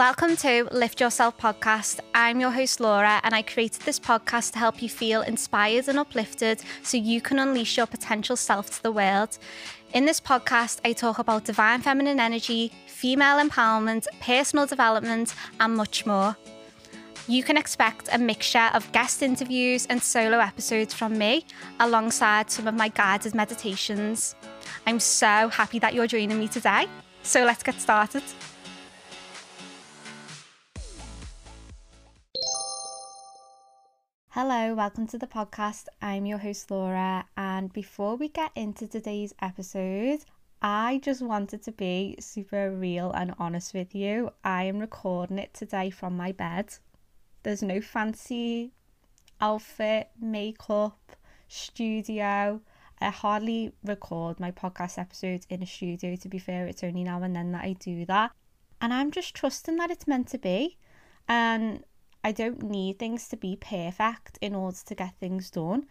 Welcome to Lift Yourself podcast. I'm your host, Laura, and I created this podcast to help you feel inspired and uplifted so you can unleash your potential self to the world. In this podcast, I talk about divine feminine energy, female empowerment, personal development, and much more. You can expect a mixture of guest interviews and solo episodes from me, alongside some of my guided meditations. I'm so happy that you're joining me today. So let's get started. Hello, welcome to the podcast. I'm your host Laura, and before we get into today's episode, I just wanted to be super real and honest with you. I am recording it today from my bed. There's no fancy outfit, makeup, studio. I hardly record my podcast episodes in a studio, to be fair. It's only now and then that I do that. And I'm just trusting that it's meant to be. And I don't need things to be perfect in order to get things done.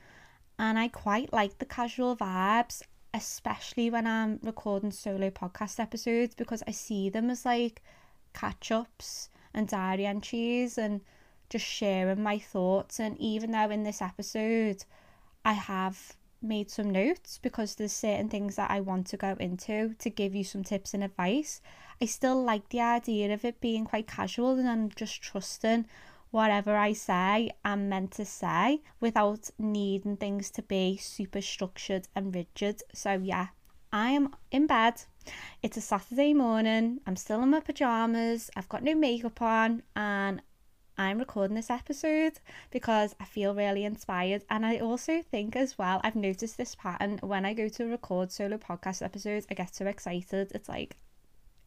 And I quite like the casual vibes, especially when I'm recording solo podcast episodes because I see them as like catch ups and diary entries and just sharing my thoughts. And even though in this episode I have made some notes because there's certain things that I want to go into to give you some tips and advice, I still like the idea of it being quite casual and I'm just trusting whatever I say, I'm meant to say without needing things to be super structured and rigid. So, yeah, I am in bed. It's a Saturday morning. I'm still in my pajamas. I've got no makeup on and I'm recording this episode because I feel really inspired. And I also think, as well, I've noticed this pattern when I go to record solo podcast episodes, I get so excited. It's like,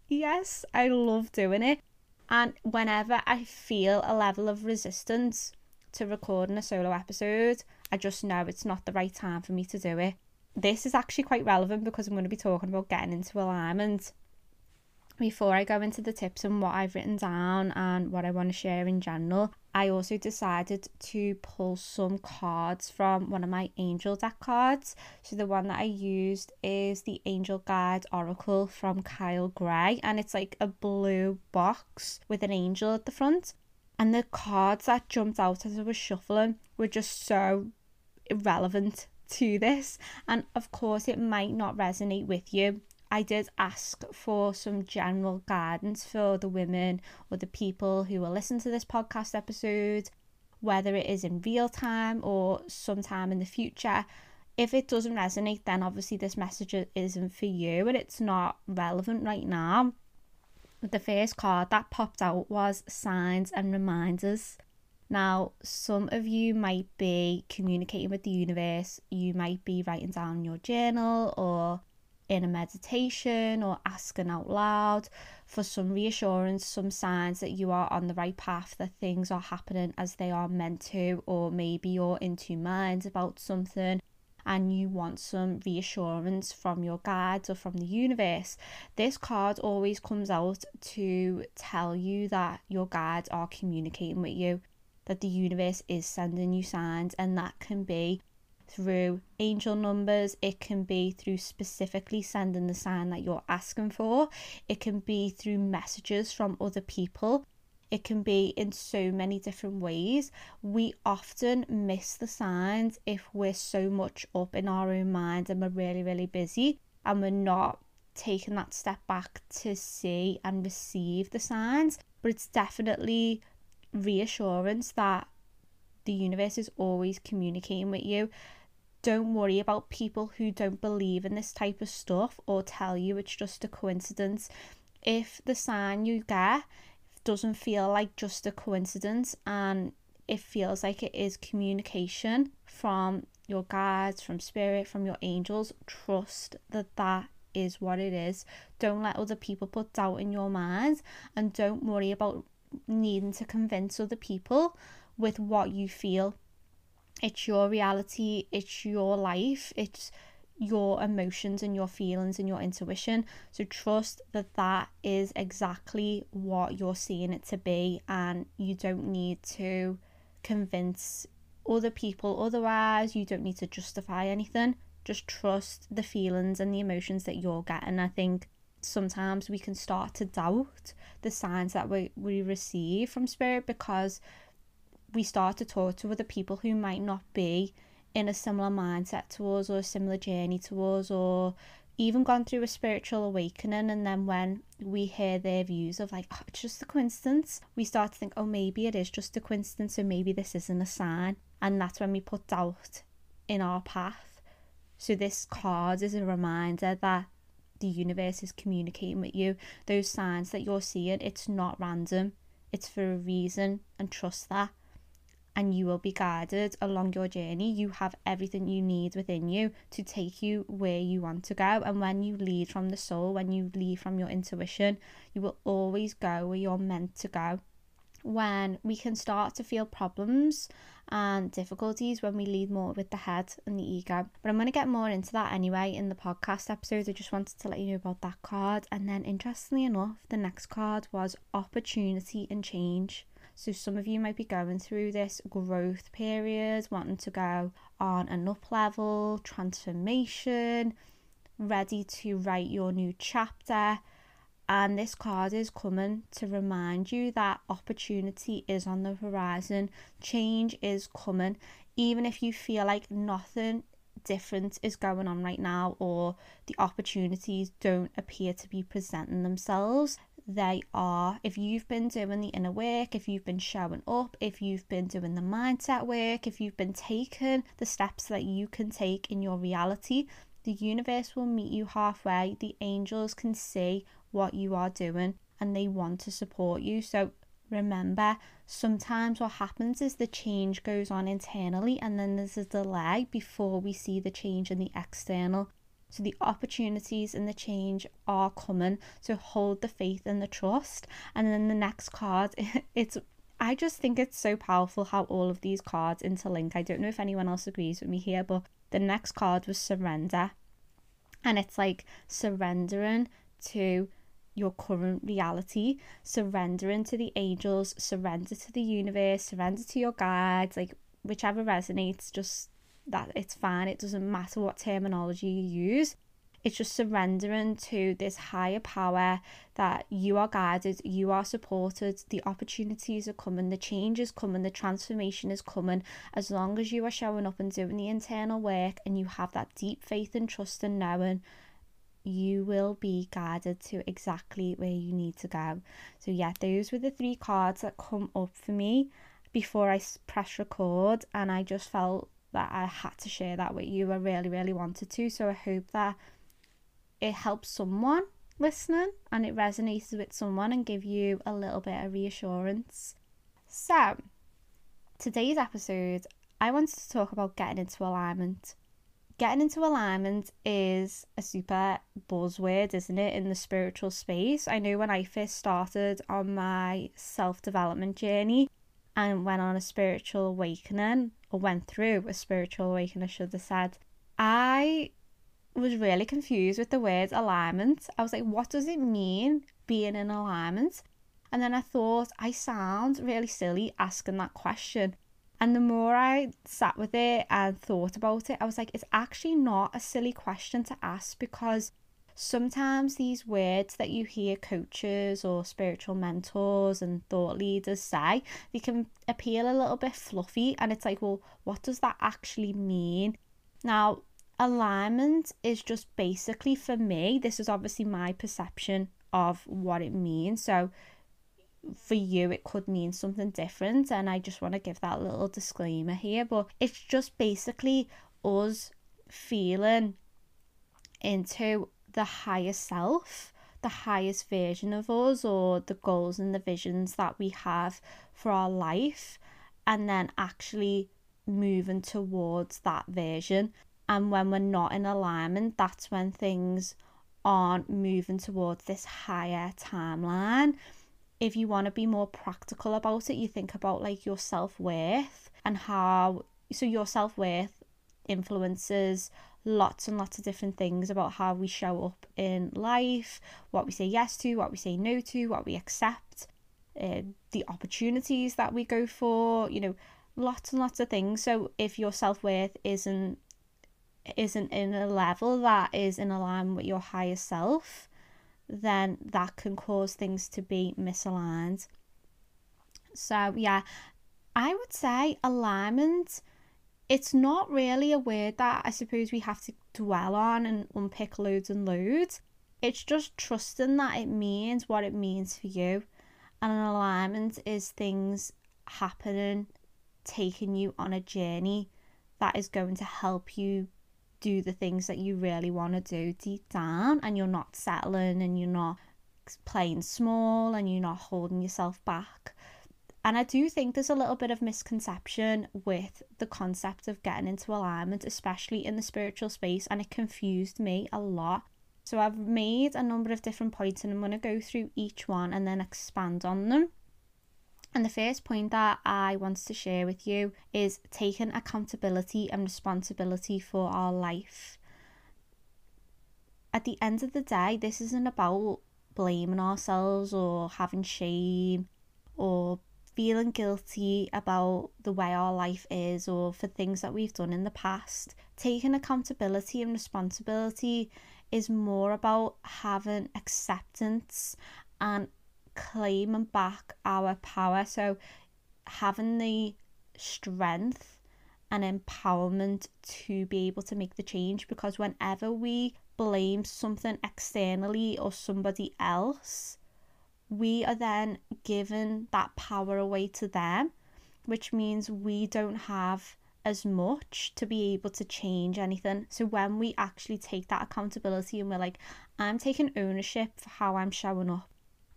yes, I love doing it. And whenever I feel a level of resistance to recording a solo episode, I just know it's not the right time for me to do it. This is actually quite relevant because I'm going to be talking about getting into alignment. Before I go into the tips and what I've written down and what I want to share in general, I also decided to pull some cards from one of my angel deck cards. So the one that I used is the Angel Guide Oracle from Kyle Gray, and it's like a blue box with an angel at the front. And the cards that jumped out as I was shuffling were just so irrelevant to this. And of course, it might not resonate with you I did ask for some general guidance for the women or the people who will listen to this podcast episode, whether it is in real time or sometime in the future. If it doesn't resonate, then obviously this message isn't for you and it's not relevant right now. The first card that popped out was signs and reminders. Now, some of you might be communicating with the universe, you might be writing down your journal or in a meditation or asking out loud for some reassurance, some signs that you are on the right path, that things are happening as they are meant to, or maybe you're in two minds about something and you want some reassurance from your guides or from the universe. This card always comes out to tell you that your guides are communicating with you, that the universe is sending you signs, and that can be through angel numbers, it can be through specifically sending the sign that you're asking for, it can be through messages from other people. It can be in so many different ways. We often miss the signs if we're so much up in our own minds and we're really, really busy and we're not taking that step back to see and receive the signs. But it's definitely reassurance that the universe is always communicating with you don't worry about people who don't believe in this type of stuff or tell you it's just a coincidence. If the sign you get doesn't feel like just a coincidence and it feels like it is communication from your guides, from spirit, from your angels, trust that that is what it is. Don't let other people put doubt in your mind and don't worry about needing to convince other people with what you feel it's your reality, it's your life, it's your emotions and your feelings and your intuition. So trust that that is exactly what you're seeing it to be, and you don't need to convince other people otherwise. You don't need to justify anything. Just trust the feelings and the emotions that you're getting. I think sometimes we can start to doubt the signs that we, we receive from spirit because we start to talk to other people who might not be in a similar mindset to us or a similar journey to us or even gone through a spiritual awakening. And then when we hear their views of like oh, it's just a coincidence we start to think oh maybe it is just a coincidence or maybe this isn't a sign. And that's when we put doubt in our path. So this card is a reminder that the universe is communicating with you. Those signs that you're seeing it's not random. It's for a reason and trust that and you will be guided along your journey. You have everything you need within you to take you where you want to go. And when you lead from the soul, when you lead from your intuition, you will always go where you're meant to go. When we can start to feel problems and difficulties when we lead more with the head and the ego. But I'm going to get more into that anyway in the podcast episode. I just wanted to let you know about that card. And then, interestingly enough, the next card was opportunity and change. So some of you might be going through this growth period, wanting to go on an up level, transformation, ready to write your new chapter. And this card is coming to remind you that opportunity is on the horizon, change is coming, even if you feel like nothing different is going on right now or the opportunities don't appear to be presenting themselves they are. If you've been doing the inner work, if you've been showing up, if you've been doing the mindset work, if you've been taking the steps that you can take in your reality, the universe will meet you halfway. The angels can see what you are doing and they want to support you. So remember, sometimes what happens is the change goes on internally and then there's a delay before we see the change in the external. So the opportunities and the change are coming. So hold the faith and the trust. And then the next card, it's I just think it's so powerful how all of these cards interlink. I don't know if anyone else agrees with me here, but the next card was surrender. And it's like surrendering to your current reality, surrendering to the angels, surrender to the universe, surrender to your guides, like whichever resonates, just that it's fine. It doesn't matter what terminology you use. It's just surrendering to this higher power that you are guided, you are supported, the opportunities are coming, the change is coming, the transformation is coming. As long as you are showing up and doing the internal work and you have that deep faith and trust and knowing, you will be guided to exactly where you need to go. So, yeah, those were the three cards that come up for me before I press record, and I just felt that I had to share that with you. I really, really wanted to. So I hope that it helps someone listening and it resonates with someone and give you a little bit of reassurance. So, today's episode, I wanted to talk about getting into alignment. Getting into alignment is a super buzzword, isn't it, in the spiritual space? I know when I first started on my self development journey and went on a spiritual awakening, or went through a spiritual awakening, I should have said, I was really confused with the word alignment. I was like, what does it mean being in alignment? And then I thought, I sound really silly asking that question. And the more I sat with it and thought about it, I was like, it's actually not a silly question to ask because sometimes these words that you hear coaches or spiritual mentors and thought leaders say they can appeal a little bit fluffy and it's like well what does that actually mean? Now alignment is just basically for me this is obviously my perception of what it means. So for you it could mean something different and I just want to give that little disclaimer here but it's just basically us feeling into the higher self, the highest version of us, or the goals and the visions that we have for our life, and then actually moving towards that version. And when we're not in alignment, that's when things aren't moving towards this higher timeline. If you want to be more practical about it, you think about like your self worth and how so your self worth influences lots and lots of different things about how we show up in life, what we say yes to, what we say no to, what we accept, uh, the opportunities that we go for, you know, lots and lots of things. So if your self worth isn't isn't in a level that is in alignment with your higher self, then that can cause things to be misaligned. So, yeah, I would say alignment, it's not really a word that I suppose we have to dwell on and unpick loads and loads. It's just trusting that it means what it means for you. And an alignment is things happening, taking you on a journey that is going to help you do the things that you really want to do deep down and you're not settling and you're not playing small and you're not holding yourself back. And I do think there's a little bit of misconception with the concept of getting into alignment, especially in the spiritual space, and it confused me a lot. So I've made a number of different points and I'm going to go through each one and then expand on them. And the first point that I want to share with you is taking accountability and responsibility for our life. At the end of the day, this isn't about blaming ourselves or having shame or feeling guilty about the way our life is or for things that we've done in the past. Taking accountability and responsibility is more about having acceptance and claiming back our power. So, having the strength and empowerment to be able to make the change because whenever we blame something externally or somebody else, we are then giving that power away to them, which means we don't have as much to be able to change anything. So when we actually take that accountability and we're like, I'm taking ownership for how I'm showing up.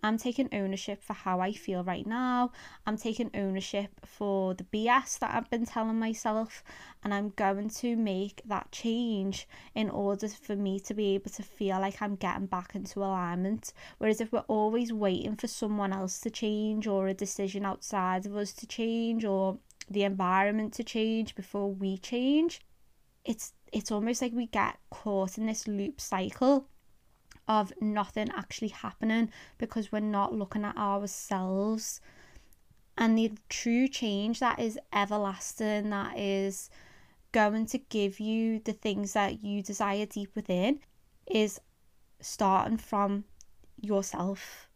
I'm taking ownership for how I feel right now. I'm taking ownership for the BS that I've been telling myself, and I'm going to make that change in order for me to be able to feel like I'm getting back into alignment. Whereas if we're always waiting for someone else to change, or a decision outside of us to change, or the environment to change before we change, it's it's almost like we get caught in this loop cycle of nothing actually happening because we're not looking at ourselves. And the true change that is everlasting, that is going to give you the things that you desire deep within, is starting from yourself.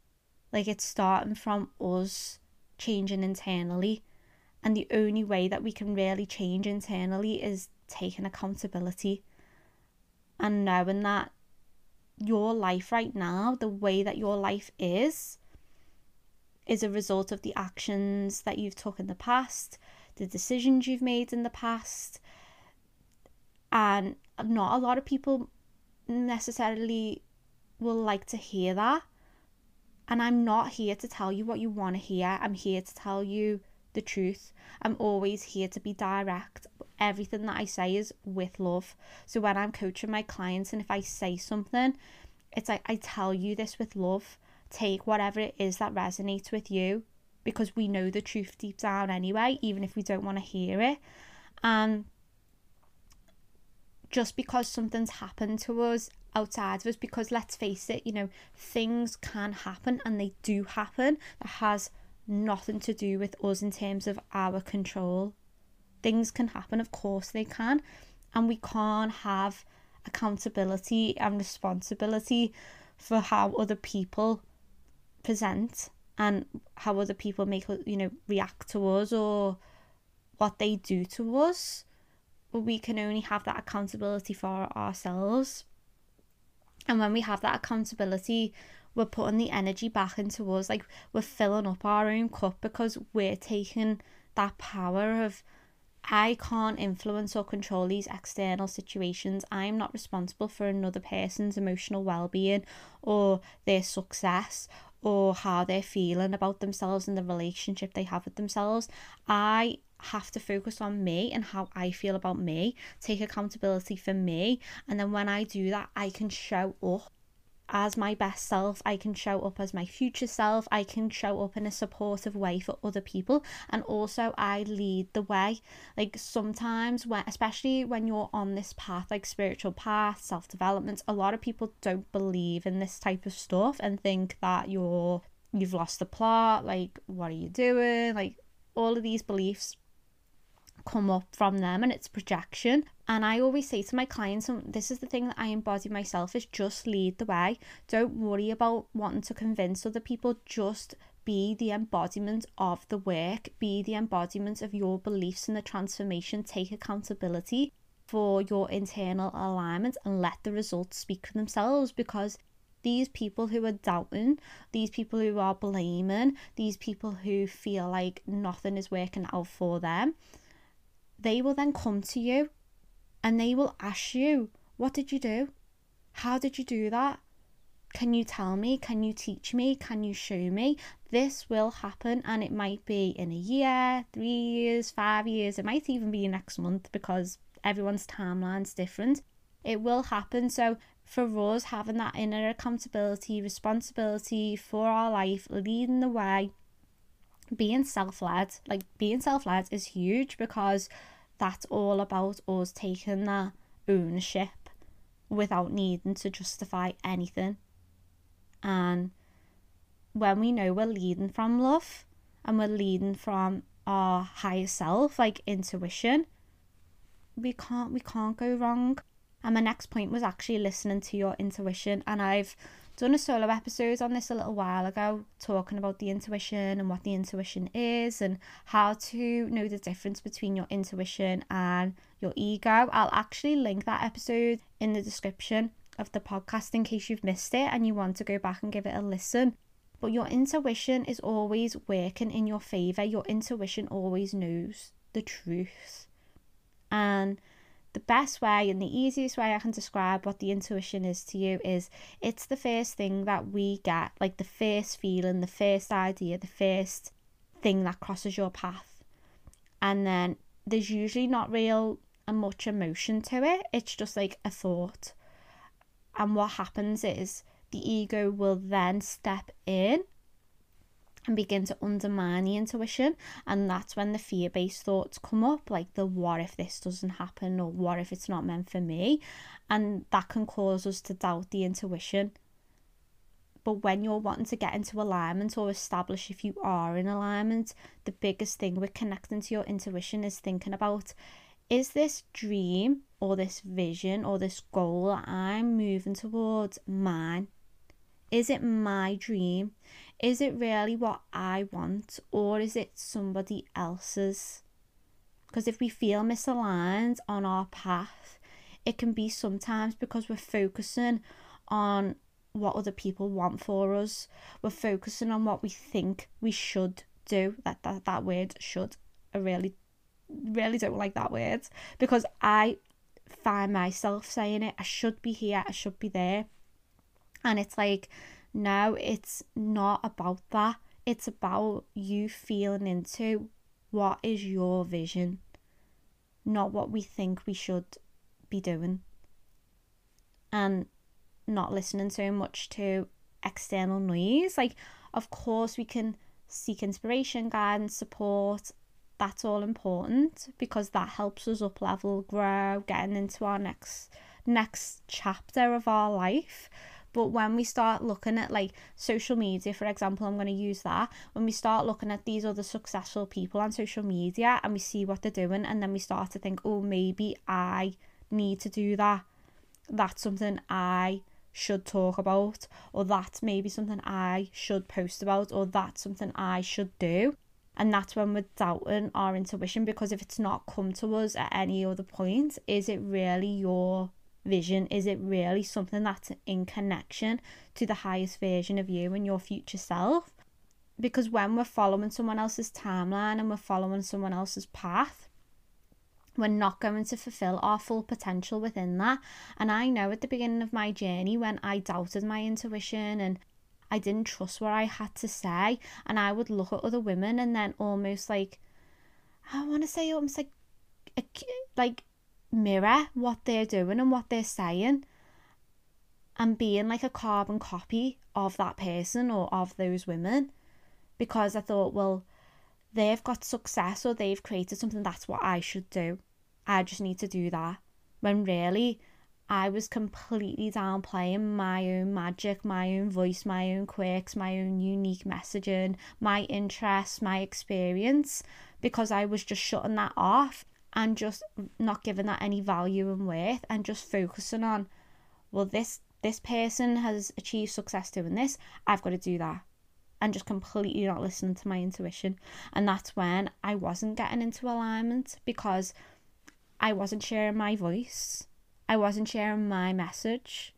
Like it's starting from us changing internally. And the only way that we can really change internally is taking accountability and knowing that your life right now, the way that your life is, is a result of the actions that you've took in the past, the decisions you've made in the past. And not a lot of people necessarily will like to hear that. And I'm not here to tell you what you want to hear. I'm here to tell you the truth. I'm always here to be direct. Everything that I say is with love. So when I'm coaching my clients and if I say something, it's like I tell you this with love. Take whatever it is that resonates with you because we know the truth deep down anyway, even if we don't want to hear it. And just because something's happened to us outside of us, because let's face it, you know, things can happen and they do happen that has nothing to do with us in terms of our control. Things can happen, of course they can, and we can't have accountability and responsibility for how other people present and how other people make you know react to us or what they do to us but we can only have that accountability for ourselves and when we have that accountability we're putting the energy back into us like we're filling up our own cup because we're taking that power of I can't influence or control these external situations. I'm not responsible for another person's emotional well being or their success or how they're feeling about themselves and the relationship they have with themselves. I have to focus on me and how I feel about me, take accountability for me, and then when I do that, I can show up as my best self, I can show up as my future self, I can show up in a supportive way for other people, and also I lead the way. Like sometimes, when especially when you're on this path, like spiritual path, self development, a lot of people don't believe in this type of stuff and think that you're you've lost the plot, like what are you doing, like all of these beliefs come up from them and it's projection. And I always say to my clients, and this is the thing that I embody myself, is just lead the way. Don't worry about wanting to convince other people, just be the embodiment of the work, be the embodiment of your beliefs and the transformation, take accountability for your internal alignment and let the results speak for themselves because these people who are doubting, these people who are blaming, these people who feel like nothing is working out for them, they will then come to you and they will ask you, What did you do? How did you do that? Can you tell me? Can you teach me? Can you show me? This will happen, and it might be in a year, three years, five years, it might even be next month because everyone's timeline's different. It will happen. So, for us, having that inner accountability, responsibility for our life, leading the way, being self led, like being self led is huge because that's all about us taking that ownership without needing to justify anything. And when we know we're leading from love and we're leading from our higher self, like intuition, we can't we can't go wrong. And my next point was actually listening to your intuition. And I've done a solo episode on this a little while ago, talking about the intuition and what the intuition is and how to know the difference between your intuition and your ego. I'll actually link that episode in the description of the podcast in case you've missed it and you want to go back and give it a listen. But your intuition is always working in your favor. Your intuition always knows the truth. And the best way and the easiest way I can describe what the intuition is to you is it's the first thing that we get, like the first feeling, the first idea, the first thing that crosses your path. And then there's usually not real and much emotion to it, it's just like a thought. And what happens is the ego will then step in and begin to undermine the intuition. And that's when the fear based thoughts come up, like the what if this doesn't happen or what if it's not meant for me. And that can cause us to doubt the intuition. But when you're wanting to get into alignment or establish if you are in alignment, the biggest thing with connecting to your intuition is thinking about is this dream or this vision or this goal that I'm moving towards mine? Is it my dream? Is it really what I want or is it somebody else's? Because if we feel misaligned on our path, it can be sometimes because we're focusing on what other people want for us. We're focusing on what we think we should do. That that, that word should. I really really don't like that word because I find myself saying it. I should be here, I should be there. And it's like no, it's not about that. It's about you feeling into what is your vision, not what we think we should be doing. And not listening so much to external noise. Like, of course, we can seek inspiration, guidance, support. That's all important because that helps us up level, grow, getting into our next next chapter of our life. But when we start looking at like social media, for example, I'm going to use that. When we start looking at these other successful people on social media and we see what they're doing, and then we start to think, oh, maybe I need to do that. That's something I should talk about, or that's maybe something I should post about, or that's something I should do. And that's when we're doubting our intuition because if it's not come to us at any other point, is it really your vision? Is it really something that's in connection to the highest version of you and your future self? Because when we're following someone else's timeline and we're following someone else's path, we're not going to fulfill our full potential within that. And I know at the beginning of my journey when I doubted my intuition and I didn't trust what I had to say, and I would look at other women and then almost like, I want to say almost like, like mirror what they're doing and what they're saying and being like a carbon copy of that person or of those women because I thought, well, they've got success or they've created something, that's what I should do. I just need to do that. When really, I was completely downplaying my own magic, my own voice, my own quirks, my own unique messaging, my interests, my experience, because I was just shutting that off and just not giving that any value and worth and just focusing on well this this person has achieved success doing this i've got to do that. And just completely not listening to my intuition. And that's when i wasn't getting into alignment because i wasn't sharing my voice. I wasn't sharing my message.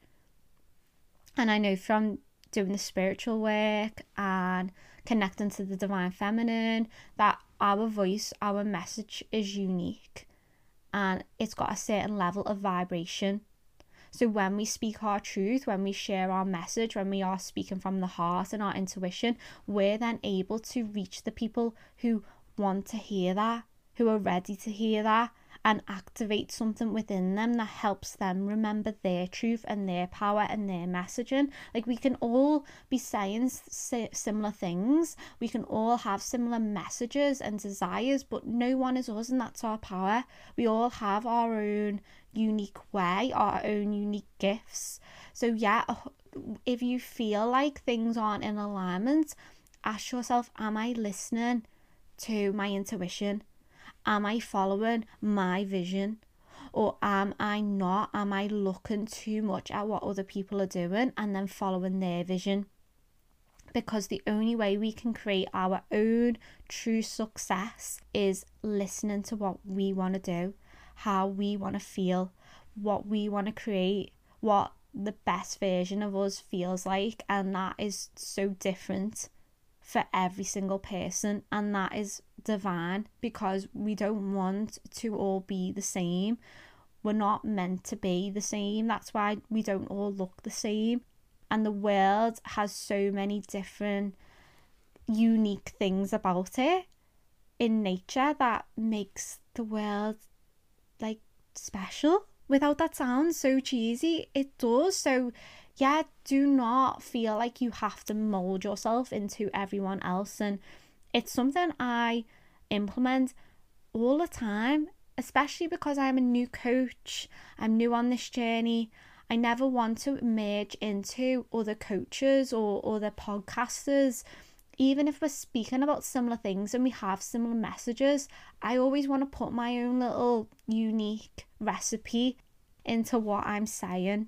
And i know from doing the spiritual work and connecting to the divine feminine that our voice, our message is unique and it's got a certain level of vibration. So when we speak our truth, when we share our message, when we are speaking from the heart and our intuition, we're then able to reach the people who want to hear that, who are ready to hear that, and activate something within them that helps them remember their truth and their power and their messaging. Like we can all be saying similar things, we can all have similar messages and desires, but no one is us, and that's our power. We all have our own unique way, our own unique gifts. So, yeah, uh, if you feel like things aren't in alignment, ask yourself, Am I listening to my intuition? Am I following my vision? Or am I not? Am I looking too much at what other people are doing and then following their vision? Because the only way we can create our own true success is listening to what we want to do, how we want to feel, what we want to create, what the best version of us feels like. And that is so different for every single person. And that is divine because we don't want to all be the same. We're not meant to be the same. That's why we don't all look the same. And the world has so many different unique things about it in nature that makes the world like special. Without that sound so cheesy, it does. So yeah, do not feel like you have to mold yourself into everyone else and it's something I implement all the time, especially because I'm a new coach, I'm new on this journey. I never want to merge into other coaches or other podcasters. Even if we're speaking about similar things and we have similar messages, I always want to put my own little unique recipe into what I'm saying.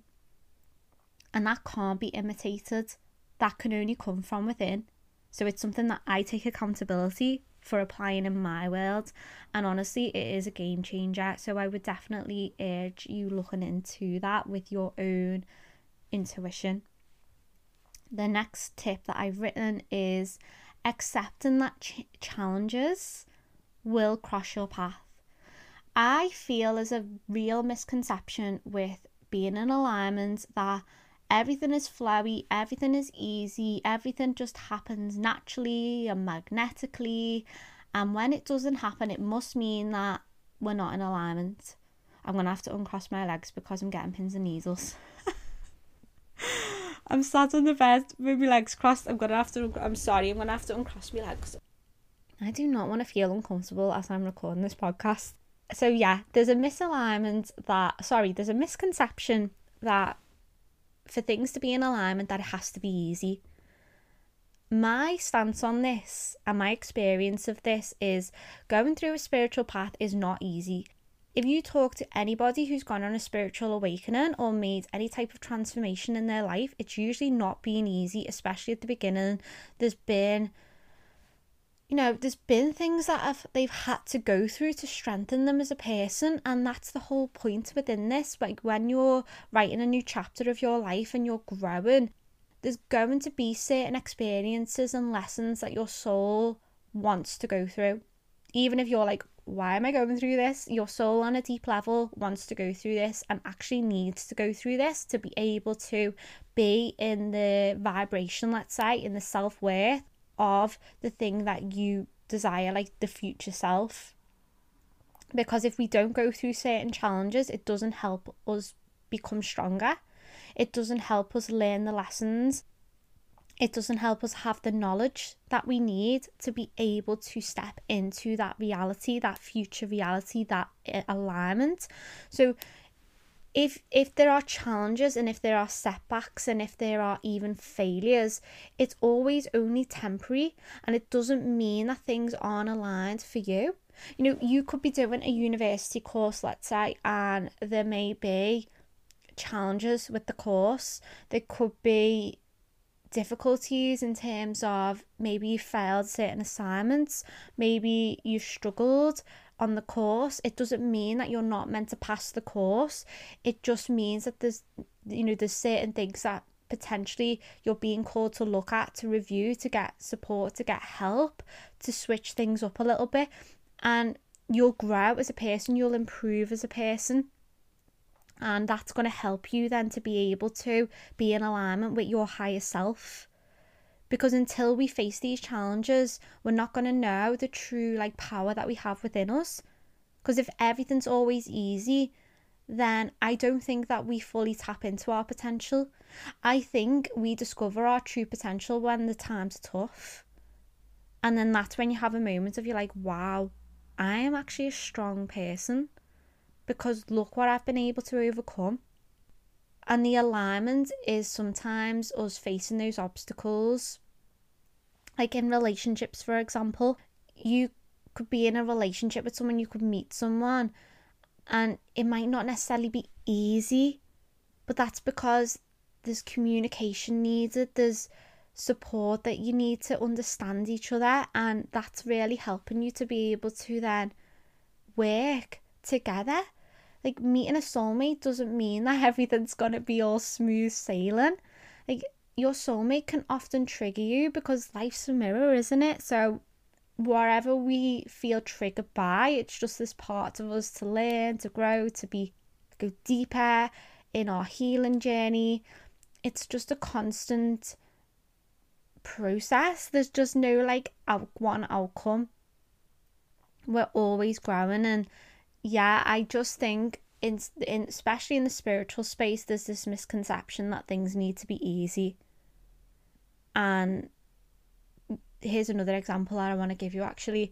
And that can't be imitated, that can only come from within. So it's something that I take accountability for applying in my world. And honestly, it is a game changer. So I would definitely urge you looking into that with your own intuition. The next tip that I've written is accepting that ch- challenges will cross your path. I feel there's a real misconception with being in alignment that everything is flowy, everything is easy, everything just happens naturally and magnetically. And when it doesn't happen, it must mean that we're not in alignment. I'm gonna have to uncross my legs because I'm getting pins and needles. I'm sat on the bed with my legs crossed. I'm gonna have to. I'm sorry. I'm gonna have to uncross my legs. I do not want to feel uncomfortable as I'm recording this podcast. So yeah, there's a misalignment that. Sorry, there's a misconception that for things to be in alignment that it has to be easy. My stance on this and my experience of this is going through a spiritual path is not easy. If you talk to anybody who's gone on a spiritual awakening or made any type of transformation in their life, it's usually not been easy, especially at the beginning. There's been you know, there's been things that have they've had to go through to strengthen them as a person, and that's the whole point within this. Like when you're writing a new chapter of your life and you're growing, there's going to be certain experiences and lessons that your soul wants to go through. Even if you're like, why am I going through this? Your soul on a deep level wants to go through this and actually needs to go through this to be able to be in the vibration, let's say, in the self worth of the thing that you desire, like the future self. Because if we don't go through certain challenges, it doesn't help us become stronger. It doesn't help us learn the lessons. It doesn't help us have the knowledge that we need to be able to step into that reality, that future reality, that eh, alignment. So, if if there are challenges and if there are setbacks and if there are even failures it's always only temporary and it doesn't mean that things aren't aligned for you You know, you could be doing a university course, let's say, and there may be challenges with the course. There could be difficulties in terms of maybe you failed certain assignments, maybe you struggled on the course. It doesn't mean that you're not meant to pass the course. It just means that there's you know there's certain things that potentially you're being called to look at, to review, to get support, to get help, to switch things up a little bit. And you'll grow as a person, you'll improve as a person. And that's going to help you then to be able to be in alignment with your higher self. Because until we face these challenges, we're not going to know the true like power that we have within us. Because if everything's always easy, then I don't think that we fully tap into our potential. I think we discover our true potential when the times tough. And then that's when you have a moment of you're like, wow, I am actually a strong person because look what I've been able to overcome. And the alignment is sometimes us facing those obstacles. Like in relationships, for example, you could be in a relationship with someone, you could meet someone, and it might not necessarily be easy, but that's because there's communication needed, there's support that you need to understand each other, and that's really helping you to be able to then work together. Like meeting a soulmate doesn't mean that everything's gonna be all smooth sailing. Like your soulmate can often trigger you because life's a mirror, isn't it? So whatever we feel triggered by, it's just this part of us to learn, to grow, to be go deeper in our healing journey. It's just a constant process. There's just no like out one outcome. We're always growing and yeah, I just think in, in especially in the spiritual space there's this misconception that things need to be easy. And here's another example that I want to give you actually.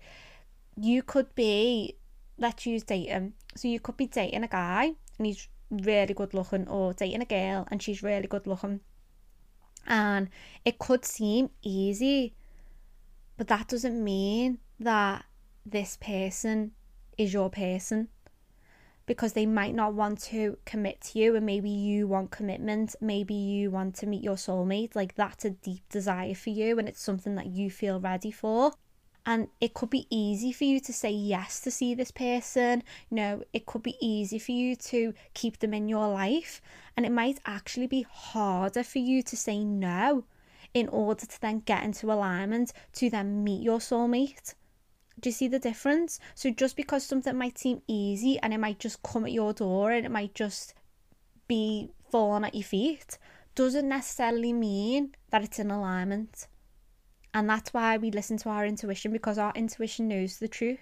You could be, let's use dating. So you could be dating a guy and he's really good looking, or dating a girl and she's really good looking. And it could seem easy, but that doesn't mean that this person is your person because they might not want to commit to you and maybe you want commitment maybe you want to meet your soulmate. Like that's a deep desire for you and it's something that you feel ready for. And it could be easy for you to say yes to see this person. You know it could be easy for you to keep them in your life. And it might actually be harder for you to say no in order to then get into alignment to then meet your soulmate do you see the difference? So just because something might seem easy and it might just come at your door and it might just be falling at your feet, doesn't necessarily mean that it's in alignment. And that's why we listen to our intuition because our intuition knows the truth.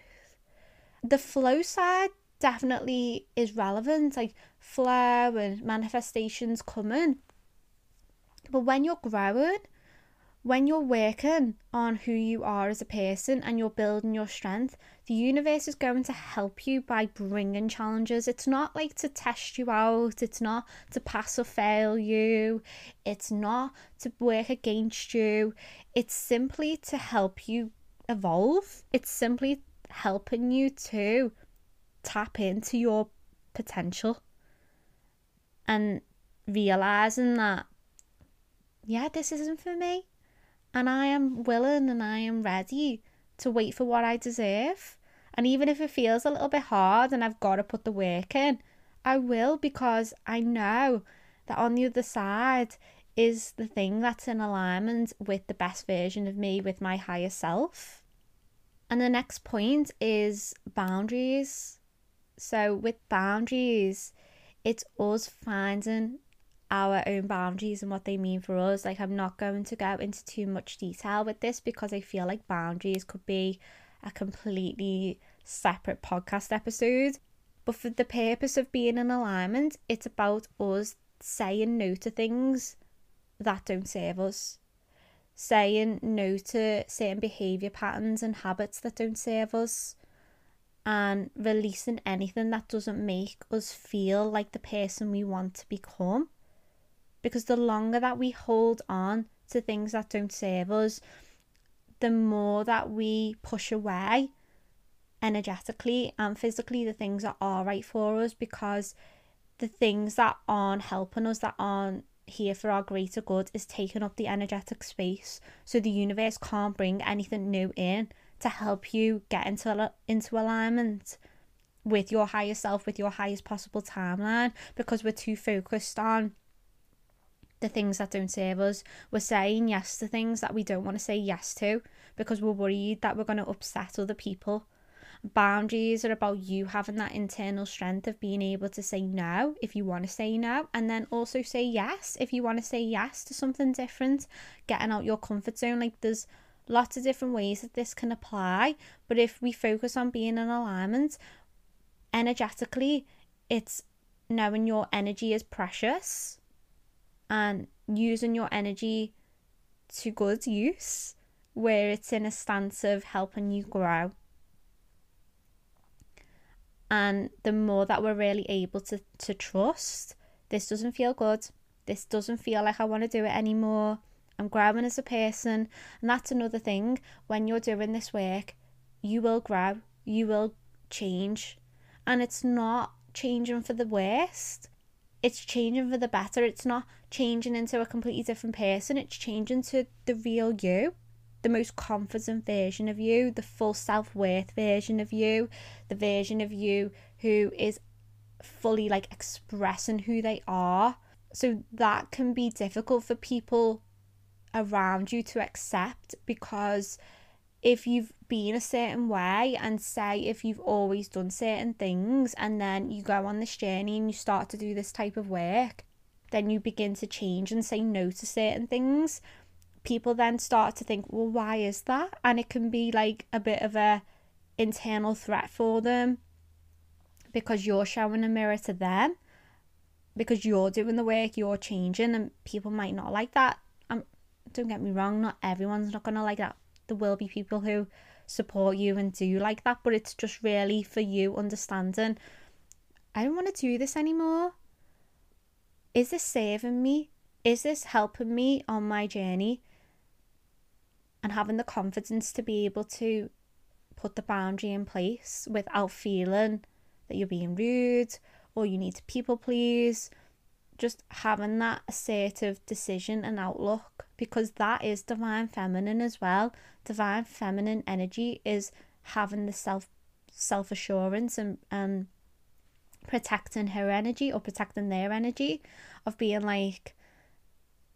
The flow side definitely is relevant, like flow and manifestations coming. But when you're growing, when you're working on who you are as a person and you're building your strength, the universe is going to help you by bringing challenges. It's not like to test you out, it's not to pass or fail you, it's not to work against you. It's simply to help you evolve, it's simply helping you to tap into your potential and realizing that, yeah, this isn't for me and I am willing and I am ready to wait for what I deserve. And even if it feels a little bit hard and I've got to put the work in, I will because I know that on the other side is the thing that's in alignment with the best version of me, with my higher self. And the next point is boundaries. So, with boundaries, it's us finding our own boundaries and what they mean for us. Like, I'm not going to go into too much detail with this because I feel like boundaries could be a completely separate podcast episode. But for the purpose of being in alignment, it's about us saying no to things that don't serve us. Saying no to certain behaviour patterns and habits that don't serve us. And releasing anything that doesn't make us feel like the person we want to become because the longer that we hold on to things that don't serve us, the more that we push away energetically and physically the things that are right for us because the things that aren't helping us, that aren't here for our greater good, is taking up the energetic space. So the universe can't bring anything new in to help you get into into alignment with your higher self, with your highest possible timeline, because we're too focused on the things that don't serve us. We're saying yes to things that we don't want to say yes to because we're worried that we're going to upset other people. Boundaries are about you having that internal strength of being able to say no if you want to say no and then also say yes if you want to say yes to something different. Getting out your comfort zone like there's lots of different ways that this can apply but if we focus on being in alignment energetically it's knowing your energy is precious and using your energy to good use where it's in a stance of helping you grow and the more that we're really able to, to trust, this doesn't feel good. This doesn't feel like I want to do it anymore. I'm growing as a person. And that's another thing. When you're doing this work, you will grow, you will change. And it's not changing for the worst, it's changing for the better. It's not changing into a completely different person, it's changing to the real you the most confident version of you, the full self worth version of you, the version of you who is fully like expressing who they are. So that can be difficult for people around you to accept because if you've been a certain way and say if you've always done certain things and then you go on this journey and you start to do this type of work, then you begin to change and say no to certain things people then start to think, well, why is that? And it can be like a bit of a internal threat for them because you're showing a mirror to them because you're doing the work, you're changing, and people might not like that. Um, don't get me wrong, not everyone's not gonna like that. There will be people who support you and do like that, but it's just really for you understanding. I don't want to do this anymore. Is this saving me? Is this helping me on my journey? and having the confidence to be able to put the boundary in place without feeling that you're being rude or you need to people please. Just having that assertive decision and outlook because that is divine feminine as well. Divine feminine energy is having the self self assurance and, and protecting her energy or protecting their energy of being like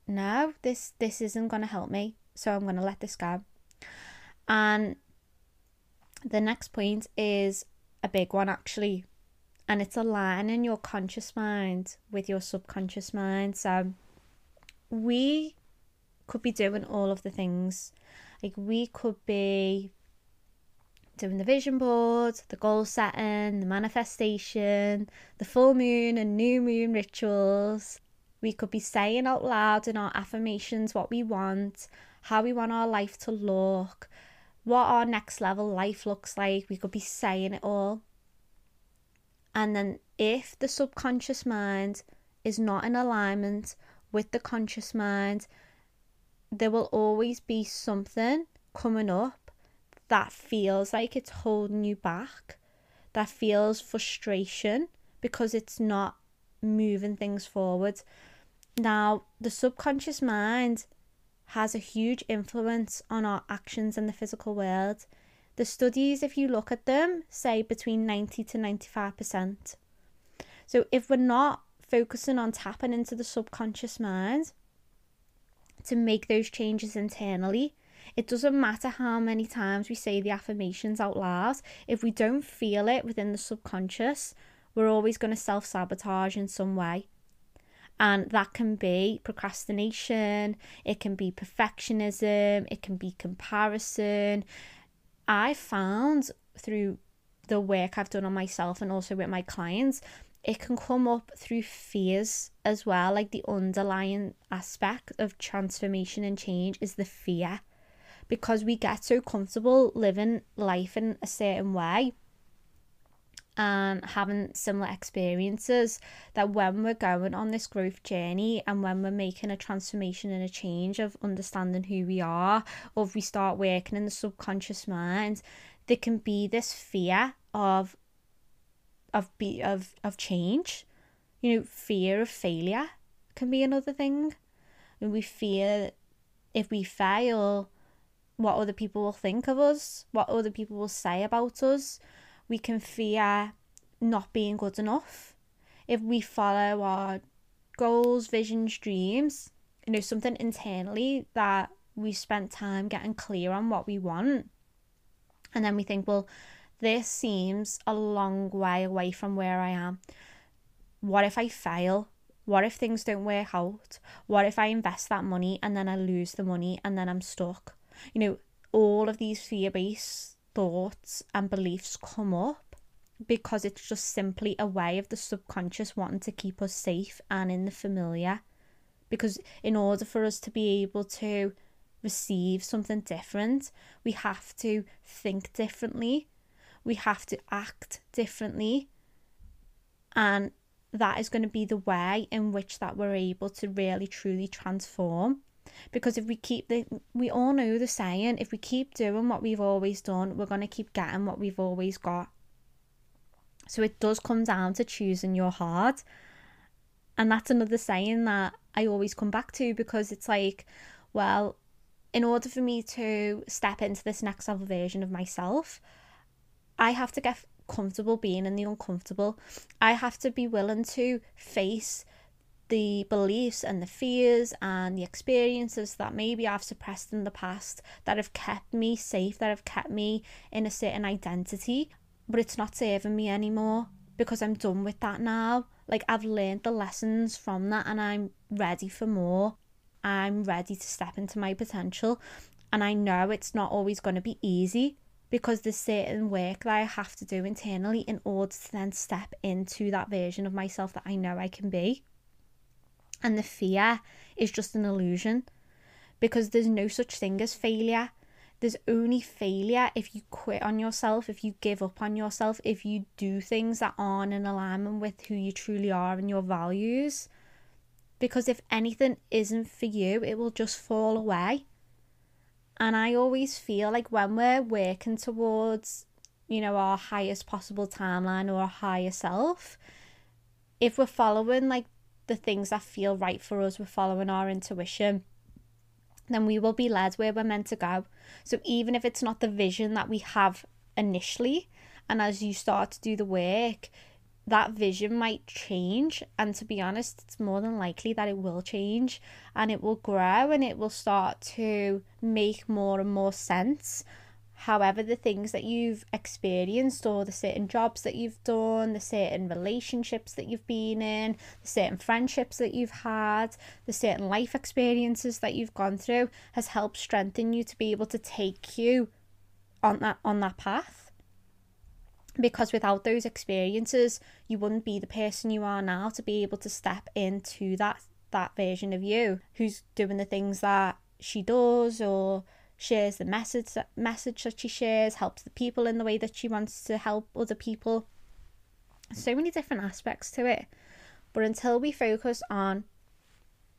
no this this isn't going to help me so I'm going to let this go. And the next point is a big one actually, and it's aligning your conscious mind with your subconscious mind. So we could be doing all of the things. Like we could be doing the vision board, the goal setting, the manifestation, the full moon and new moon rituals. We could be saying out loud in our affirmations what we want how we want our life to look, what our next level life looks like. We could be saying it all. And then, if the subconscious mind is not in alignment with the conscious mind, there will always be something coming up that feels like it's holding you back, that feels frustration because it's not moving things forward. Now, the subconscious mind has a huge influence on our actions in the physical world. The studies, if you look at them, say between 90 to 95%. So if we're not focusing on tapping into the subconscious mind to make those changes internally, it doesn't matter how many times we say the affirmations out loud, if we don't feel it within the subconscious, we're always going to self sabotage in some way. And that can be procrastination, it can be perfectionism, it can be comparison. I found through the work I've done on myself and also with my clients, it can come up through fears as well. Like the underlying aspect of transformation and change is the fear because we get so comfortable living life in a certain way and having similar experiences that when we're going on this growth journey and when we're making a transformation and a change of understanding who we are or if we start working in the subconscious mind there can be this fear of of be of of change. You know, fear of failure can be another thing. And we fear if we fail, what other people will think of us, what other people will say about us. We can fear not being good enough. If we follow our goals, visions, dreams, you know, something internally that we spent time getting clear on what we want. And then we think, well, this seems a long way away from where I am. What if I fail? What if things don't work out? What if I invest that money and then I lose the money and then I'm stuck? You know, all of these fear based thoughts and beliefs come up because it's just simply a way of the subconscious wanting to keep us safe and in the familiar. Because in order for us to be able to receive something different, we have to think differently, we have to act differently, and that is going to be the way in which that we're able to really truly transform. Because if we keep the we all know the saying if we keep doing what we've always done we're going to keep getting what we've always got. So it does come down to choosing your heart. And that's another saying that i always come back to because it's like well in order for me to step into this next level version of myself i have to get comfortable being in the uncomfortable. I have to be willing to face the beliefs and the fears and the experiences that maybe I've suppressed in the past that have kept me safe, that have kept me in a certain identity, but it's not serving me anymore because I'm done with that now. Like I've learned the lessons from that and I'm ready for more. I'm ready to step into my potential. And I know it's not always going to be easy because there's certain work that I have to do internally in order to then step into that version of myself that I know I can be. And the fear is just an illusion because there's no such thing as failure. There's only failure if you quit on yourself, if you give up on yourself, if you do things that aren't in alignment with who you truly are and your values. Because if anything isn't for you, it will just fall away. And I always feel like when we're working towards, you know, our highest possible timeline or our higher self, if we're following like the things that feel right for us, we're following our intuition, then we will be led where we're meant to go. So even if it's not the vision that we have initially, and as you start to do the work, that vision might change and to be honest it's more than likely that it will change and it will grow and it will start to make more and more sense. However the things that you've experienced or the certain jobs that you've done the certain relationships that you've been in the certain friendships that you've had the certain life experiences that you've gone through has helped strengthen you to be able to take you on that on that path because without those experiences you wouldn't be the person you are now to be able to step into that that version of you who's doing the things that she does or shares the message message that she shares helps the people in the way that she wants to help other people. So many different aspects to it. But until we focus on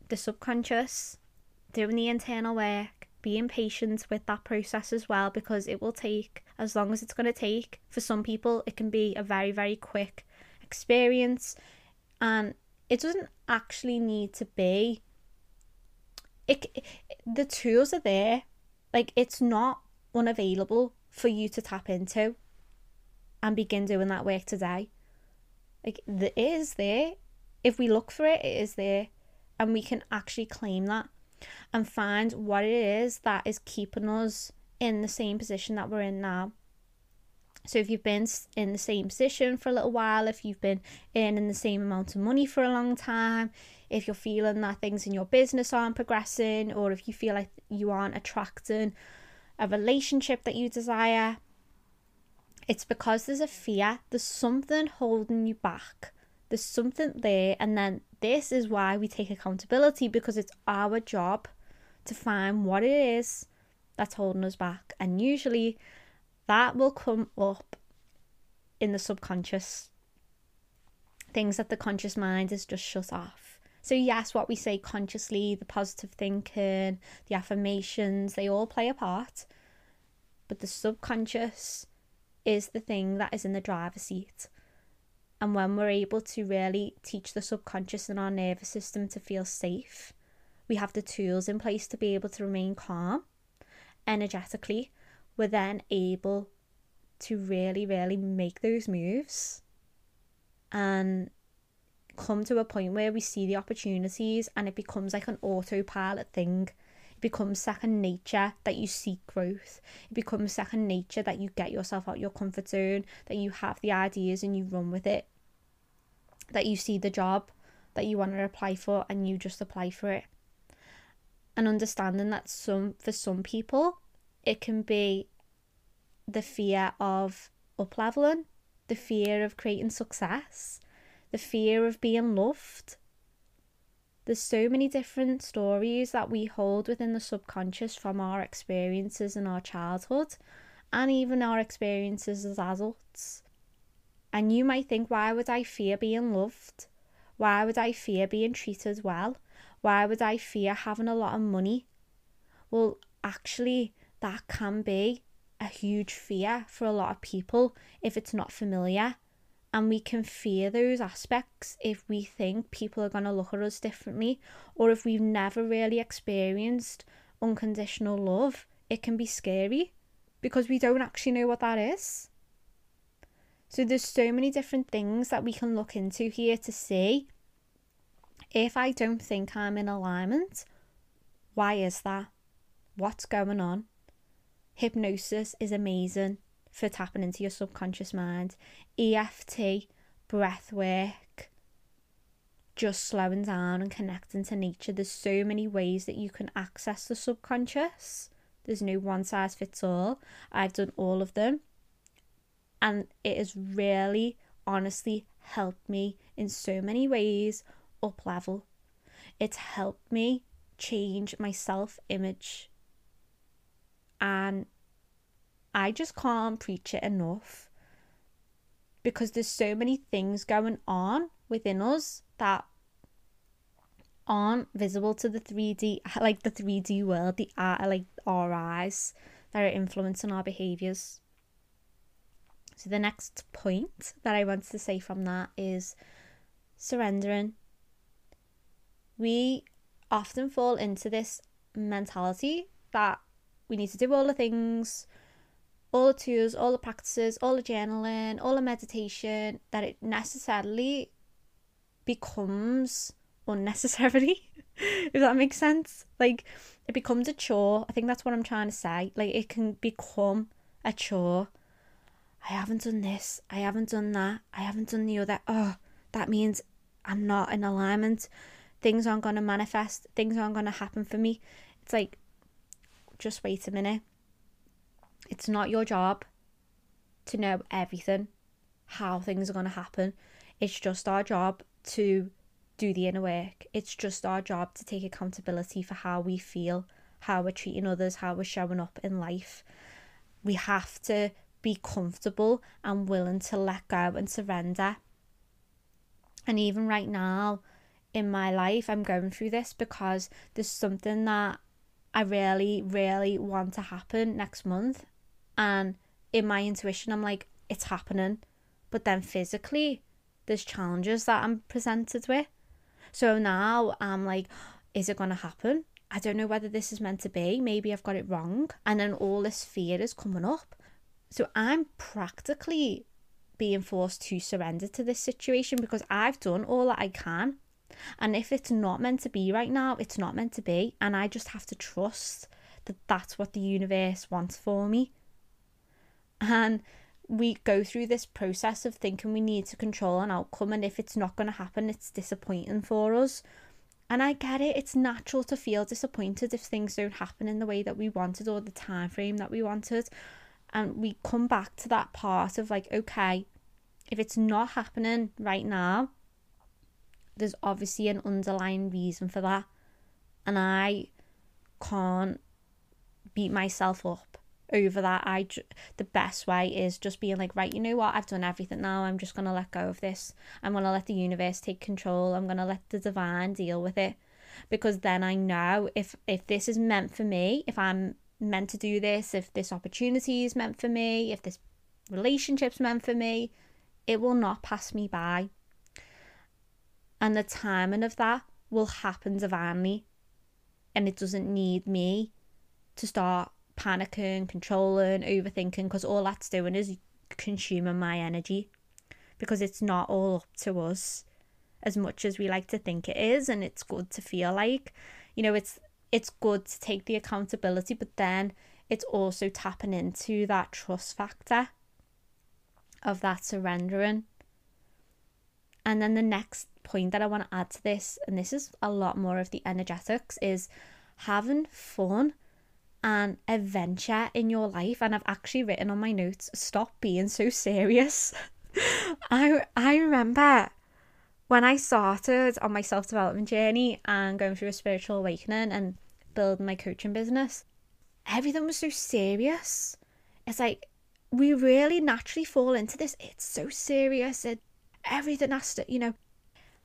the subconscious doing the internal work being patient with that process as well because it will take as long as it's going to take. For some people, it can be a very, very quick experience, and it doesn't actually need to be. It, it the tools are there, like it's not unavailable for you to tap into and begin doing that work today. Like it is there. If we look for it, it is there, and we can actually claim that and find what it is that is keeping us in the same position that we're in now. So, if you've been in the same position for a little while, if you've been earning the same amount of money for a long time, if you're feeling that things in your business aren't progressing, or if you feel like you aren't attracting a relationship that you desire, it's because there's a fear, there's something holding you back, there's something there, and then this is why we take accountability because it's our job to find what it is that's holding us back. And usually that will come up in the subconscious things that the conscious mind is just shut off. So, yes, what we say consciously, the positive thinking, the affirmations, they all play a part. But the subconscious is the thing that is in the driver's seat. And when we're able to really teach the subconscious and our nervous system to feel safe, we have the tools in place to be able to remain calm energetically. We're then able to really, really make those moves and come to a point where we see the opportunities and it becomes like an autopilot thing. It becomes second nature that you seek growth. It becomes second nature that you get yourself out your comfort zone, that you have the ideas and you run with it. That you see the job that you want to apply for and you just apply for it. And understanding that some for some people it can be the fear of up leveling, the fear of creating success, the fear of being loved. There's so many different stories that we hold within the subconscious from our experiences in our childhood and even our experiences as adults. And you might think, why would I fear being loved? Why would I fear being treated well? Why would I fear having a lot of money? Well, actually, that can be a huge fear for a lot of people if it's not familiar and we can fear those aspects if we think people are going to look at us differently or if we've never really experienced unconditional love it can be scary because we don't actually know what that is so there's so many different things that we can look into here to see if i don't think i'm in alignment why is that what's going on hypnosis is amazing for tapping into your subconscious mind. EFT, breath work, just slowing down and connecting to nature. There's so many ways that you can access the subconscious. There's no one size fits all. I've done all of them. And it has really, honestly helped me in so many ways up level. It's helped me change my self image. And I just can't preach it enough because there's so many things going on within us that aren't visible to the 3D, like the 3D world, the like our eyes that are influencing our behaviors. So the next point that I want to say from that is surrendering. We often fall into this mentality that we need to do all the things, all the tools, all the practices, all the journaling, all the meditation, that it necessarily becomes unnecessary. if that makes sense. Like it becomes a chore. I think that's what I'm trying to say. Like it can become a chore. I haven't done this. I haven't done that. I haven't done the other. Oh, that means I'm not in alignment. Things aren't going to manifest. Things aren't going to happen for me. It's like, just wait a minute. It's not your job to know everything, how things are going to happen. It's just our job to do the inner work. It's just our job to take accountability for how we feel, how we're treating others, how we're showing up in life. We have to be comfortable and willing to let go and surrender. And even right now in my life, I'm going through this because there's something that I really, really want to happen next month. And in my intuition i'm like it's happening. But then physically there's challenges that i'm presented with. So now i'm like is it going to happen? I don't know whether this is meant to be. Maybe i've got it wrong. And then all this fear is coming up so i'm practically being forced to surrender to this situation because i've done all that i can. And if it's not meant to be right now it's not meant to be. And i just have to trust that that's what the universe wants for me. And we go through this process of thinking we need to control an outcome. And if it's not going to happen it's disappointing for us. And i get it. It's natural to feel disappointed if things don't happen in the way that we wanted or the time frame that we wanted and we come back to that part of like okay if it's not happening right now there's obviously an underlying reason for that. And i can't beat myself up over that. I the best way is just being like right you know what? I've done everything now. I'm just going to let go of this. I'm going to let the universe take control. I'm going to let the divine deal with it. Because then i know if if this is meant for me if i'm meant to do this if this opportunity is meant for me if this relationship's meant for me, it will not pass me by. And the timing of that will happen divinely. And it doesn't need me to start panicking, controlling, overthinking, because all that's doing is consuming my energy. Because it's not all up to us as much as we like to think it is. And it's good to feel like, you know, it's it's good to take the accountability, but then it's also tapping into that trust factor of that surrendering. And then the next point that I want to add to this, and this is a lot more of the energetics, is having fun and adventure in your life. And I've actually written on my notes, stop being so serious. I I remember when I started on my self development journey and going through a spiritual awakening and building my coaching business, everything was so serious. It's like we really naturally fall into this. It's so serious. It everything has to, you know,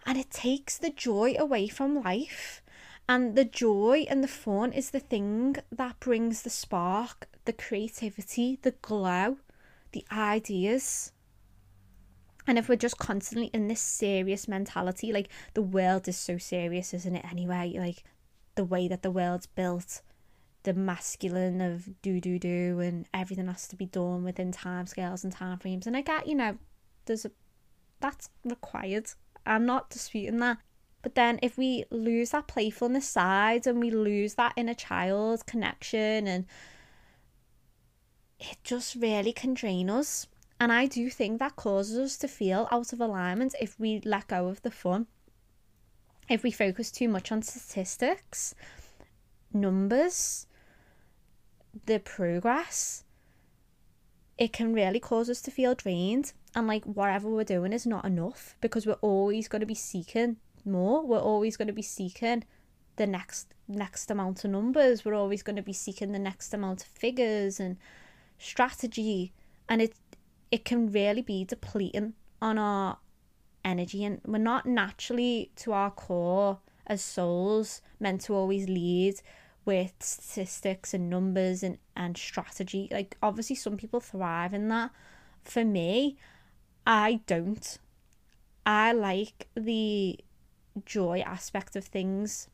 and it takes the joy away from life. And the joy and the fun is the thing that brings the spark, the creativity, the glow, the ideas. And if we're just constantly in this serious mentality, like the world is so serious, isn't it? Anyway, like the way that the world's built, the masculine of do do do, and everything has to be done within time scales and time frames. And I get, you know, there's a that's required. I'm not disputing that. But then if we lose that playfulness side and we lose that inner child connection and it just really can drain us. And I do think that causes us to feel out of alignment if we let go of the fun. If we focus too much on statistics, numbers, the progress, it can really cause us to feel drained and like whatever we're doing is not enough because we're always going to be seeking more. We're always going to be seeking the next next amount of numbers. We're always going to be seeking the next amount of figures and strategy and it it can really be depleting on our energy and we're not naturally to our core as souls meant to always lead with statistics and numbers and, and strategy. Like obviously some people thrive in that. For me i don't. I like the joy aspect of things.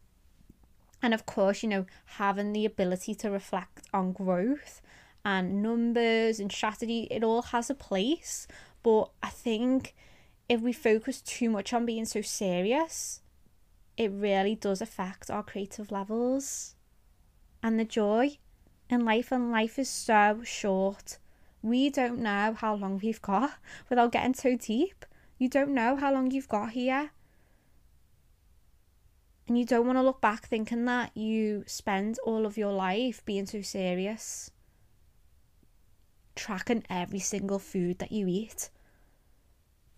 And of course you know having the ability to reflect on growth and numbers and strategy, it all has a place. But I think if we focus too much on being so serious, it really does affect our creative levels and the joy in life. And life is so short. We don't know how long we've got without getting so deep. You don't know how long you've got here. And you don't want to look back thinking that you spend all of your life being so serious tracking every single food that you eat,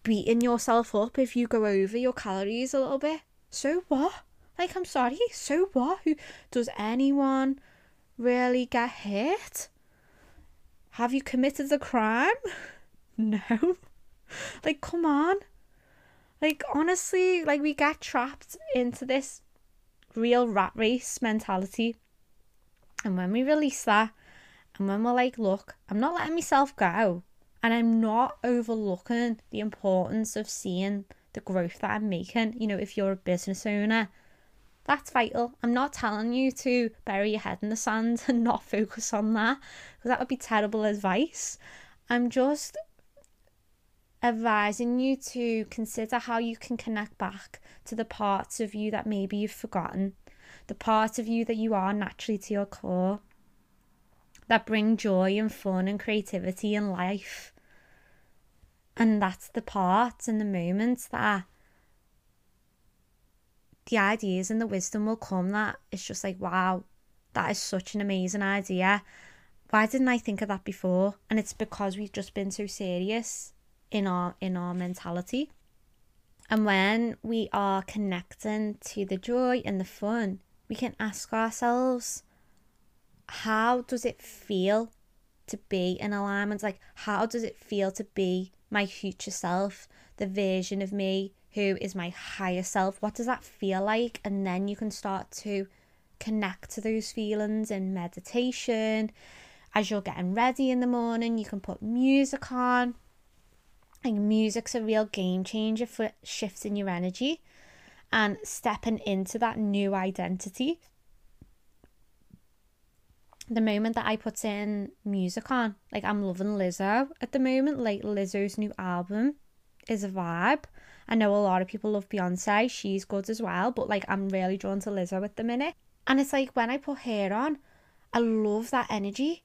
beating yourself up if you go over your calories a little bit. So what? Like, I'm sorry, so what? Who does anyone really get hurt? Have you committed a crime? No. Like, come on. Like, honestly, like, we get trapped into this real rat race mentality. And when we release that, and when we're like, look, I'm not letting myself go, and I'm not overlooking the importance of seeing the growth that I'm making. You know, if you're a business owner, that's vital. I'm not telling you to bury your head in the sand and not focus on that because that would be terrible advice. I'm just advising you to consider how you can connect back to the parts of you that maybe you've forgotten, the parts of you that you are naturally to your core that bring joy and fun and creativity in life. And that's the part and the moments that the ideas and the wisdom will come that it's just like, wow, that is such an amazing idea. Why didn't I think of that before? And it's because we've just been so serious in our in our mentality. And when we are connecting to the joy and the fun, we can ask ourselves, how does it feel to be in alignment? Like, how does it feel to be my future self, the version of me who is my higher self? What does that feel like? And then you can start to connect to those feelings in meditation. as you're getting ready in the morning, you can put music on. Like music's a real game changer for shifting your energy and stepping into that new identity. The moment that I put in music on, like I'm loving Lizzo at the moment, like Lizzo's new album is a vibe. I know a lot of people love Beyonce, she's good as well, but like I'm really drawn to Lizzo at the minute. And it's like when I put her on, I love that energy.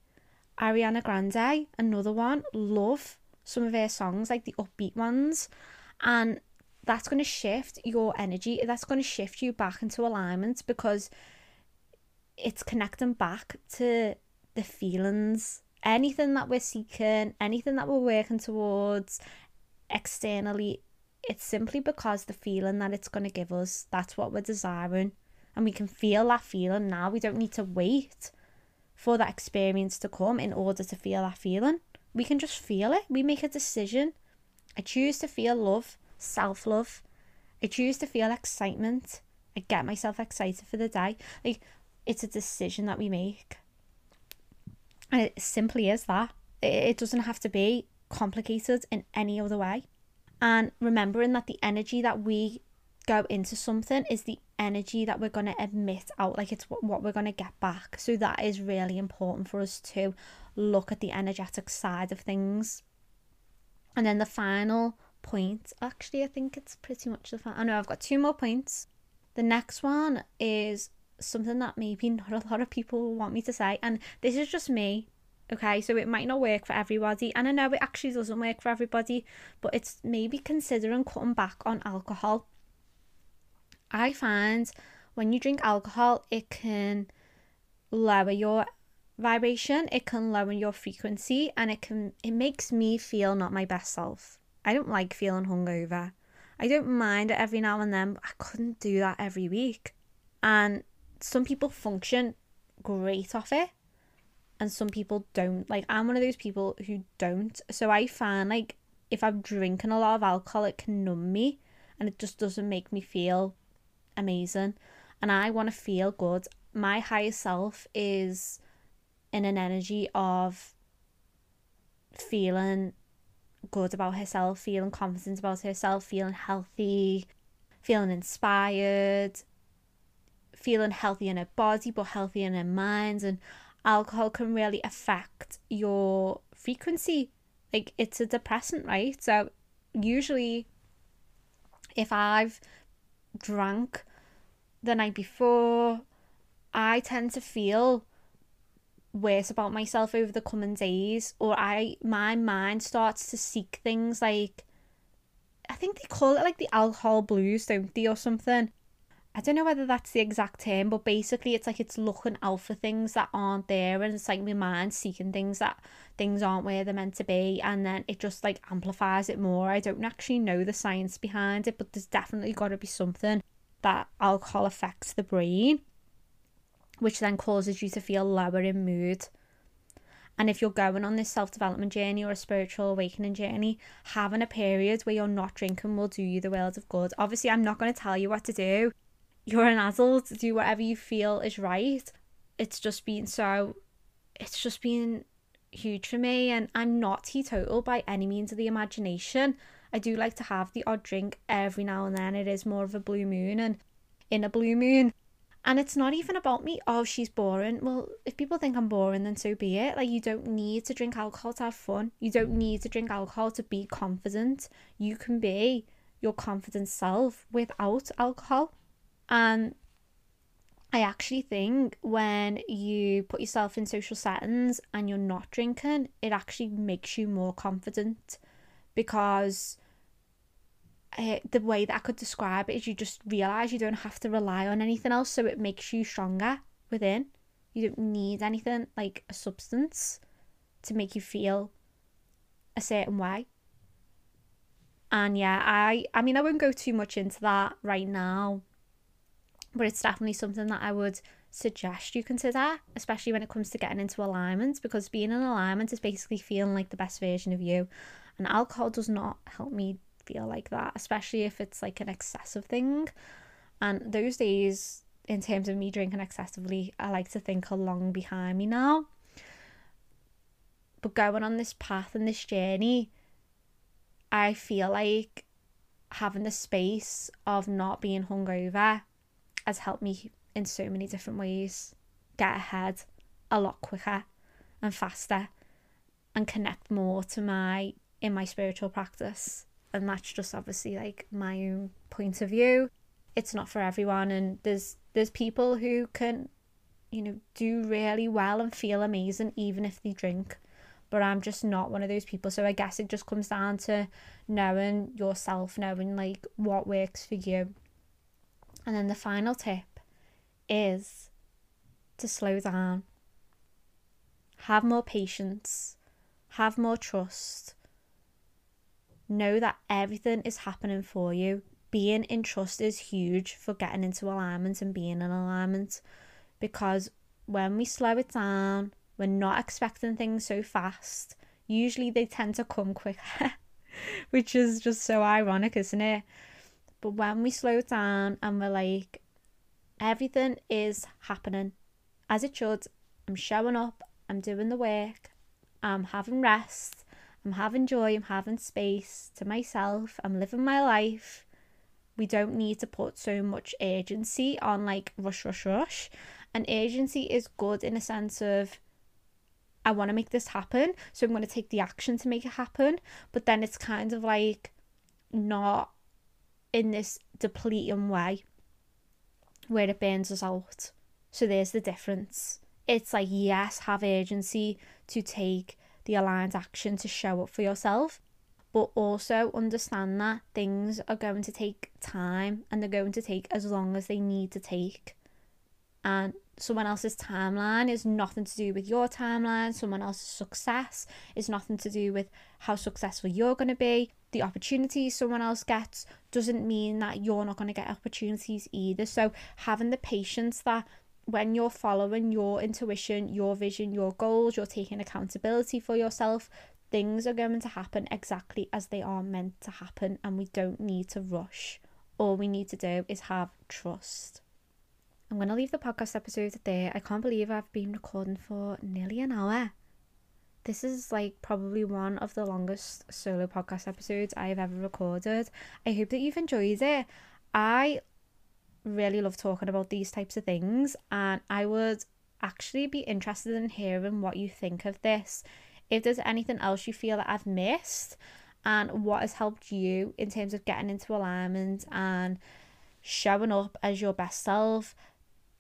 Ariana Grande, another one, love some of her songs, like the upbeat ones. And that's going to shift your energy. That's going to shift you back into alignment because it's connecting back to the feelings. Anything that we're seeking, anything that we're working towards externally, it's simply because the feeling that it's going to give us, that's what we're desiring. And we can feel that feeling now. We don't need to wait for that experience to come in order to feel that feeling. We can just feel it. We make a decision. I choose to feel love, self love. I choose to feel excitement. I get myself excited for the day. Like, it's a decision that we make. And it simply is that. It doesn't have to be complicated in any other way. And remembering that the energy that we go into something is the energy that we're going to emit out like it's what, we're going to get back so that is really important for us to look at the energetic side of things and then the final point actually i think it's pretty much the final i know i've got two more points the next one is something that maybe not a lot of people want me to say and this is just me okay so it might not work for everybody and i know it actually doesn't work for everybody but it's maybe considering cutting back on alcohol I find when you drink alcohol, it can lower your vibration, it can lower your frequency, and it can it makes me feel not my best self. I don't like feeling hungover. I don't mind it every now and then, but I couldn't do that every week. And some people function great off it, and some people don't. Like I'm one of those people who don't. So I find like if I'm drinking a lot of alcohol, it can numb me, and it just doesn't make me feel amazing and I want to feel good. My higher self is in an energy of feeling good about herself, feeling confident about herself, feeling healthy, feeling inspired, feeling healthy in her body but healthy in her minds And alcohol can really affect your frequency. Like it's a depressant, right? So usually if I've drank the night before, I tend to feel worse about myself over the coming days or I my mind starts to seek things like I think they call it like the alcohol blues, don't they, or something. I don't know whether that's the exact term, but basically it's like it's looking out for things that aren't there and it's like my mind seeking things that things aren't where they're meant to be and then it just like amplifies it more. I don't actually know the science behind it, but there's definitely got to be something that alcohol affects the brain, which then causes you to feel lower in mood. And if you're going on this self development journey or a spiritual awakening journey, having a period where you're not drinking will do you the world of good. Obviously, I'm not going to tell you what to do you're an adult, do whatever you feel is right. It's just been so, it's just been huge for me. And I'm not teetotal by any means of the imagination. I do like to have the odd drink every now and then. It is more of a blue moon and in a blue moon. And it's not even about me, oh, she's boring. Well, if people think I'm boring, then so be it. Like, you don't need to drink alcohol to have fun. You don't need to drink alcohol to be confident. You can be your confident self without alcohol. And I actually think when you put yourself in social settings and you're not drinking, it actually makes you more confident because uh, the way that I could describe it is you just realize you don't have to rely on anything else, so it makes you stronger within. You don't need anything like a substance to make you feel a certain way. And yeah, I I mean I won't go too much into that right now but it's definitely something that I would suggest you consider, especially when it comes to getting into alignment, because being in alignment is basically feeling like the best version of you. And alcohol does not help me feel like that, especially if it's like an excessive thing. And those days, in terms of me drinking excessively, I like to think are long behind me now. But going on this path and this journey, I feel like having the space of not being hungover has helped me in so many different ways. Get ahead a lot quicker and faster and connect more to my in my spiritual practice. And that's just obviously like my own point of view. It's not for everyone and there's there's people who can you know do really well and feel amazing even if they drink. But I'm just not one of those people. So I guess it just comes down to knowing yourself knowing like what works for you and then the final tip is to slow down have more patience have more trust know that everything is happening for you being in trust is huge for getting into alignment and being in alignment because when we slow it down, we're not expecting things so fast. Usually they tend to come quicker, which is just so ironic, isn't it? But when we slow down and we're like, everything is happening as it should, I'm showing up, I'm doing the work, I'm having rest, I'm having joy, I'm having space to myself, I'm living my life we don't need to put so much urgency on like rush, rush, rush. And agency is good in a sense of I want to make this happen, so I'm going to take the action to make it happen. But then it's kind of like not in this depleting way where it burns us out. So there's the difference. It's like, yes, have agency to take the aligned action to show up for yourself, but also understand that things are going to take time and they're going to take as long as they need to take. And someone else's timeline is nothing to do with your timeline, someone else's success is nothing to do with how successful you're going to be. The opportunities someone else gets doesn't mean that you're not going to get opportunities either. So, having the patience that when you're following your intuition, your vision, your goals, you're taking accountability for yourself, things are going to happen exactly as they are meant to happen, and we don't need to rush. All we need to do is have trust. I'm going to leave the podcast episode there. I can't believe I've been recording for nearly an hour. This is like probably one of the longest solo podcast episodes I've ever recorded. I hope that you've enjoyed it. I really love talking about these types of things, and I would actually be interested in hearing what you think of this if there's anything else you feel that I've missed and what has helped you in terms of getting into alignment and showing up as your best self.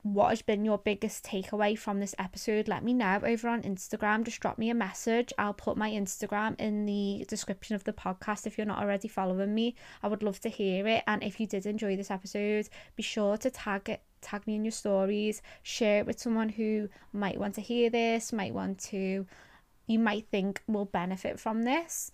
What has been your biggest takeaway from this episode? Let me know over on Instagram. Just drop me a message. I'll put my Instagram in the description of the podcast if you're not already following me. I would love to hear it. And if you did enjoy this episode, be sure to tag it tag me in your stories, share it with someone who might want to hear this, might want to you might think will benefit from this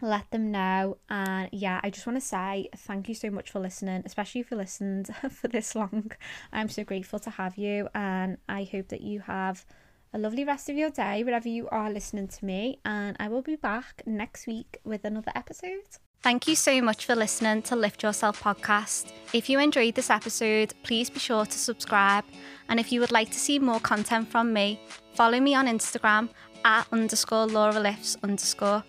let them know and yeah i just want to say thank you so much for listening especially if you listened for this long i'm so grateful to have you and i hope that you have a lovely rest of your day wherever you are listening to me and i will be back next week with another episode Thank you so much for listening to Lift Yourself podcast. If you enjoyed this episode, please be sure to subscribe. And if you would like to see more content from me, follow me on Instagram at underscore Laura Lifts underscore.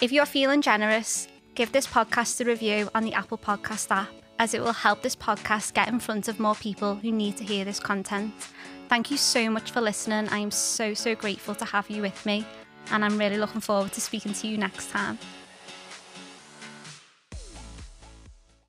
If you're feeling generous, give this podcast a review on the Apple Podcast app, as it will help this podcast get in front of more people who need to hear this content. Thank you so much for listening. I am so, so grateful to have you with me, and I'm really looking forward to speaking to you next time.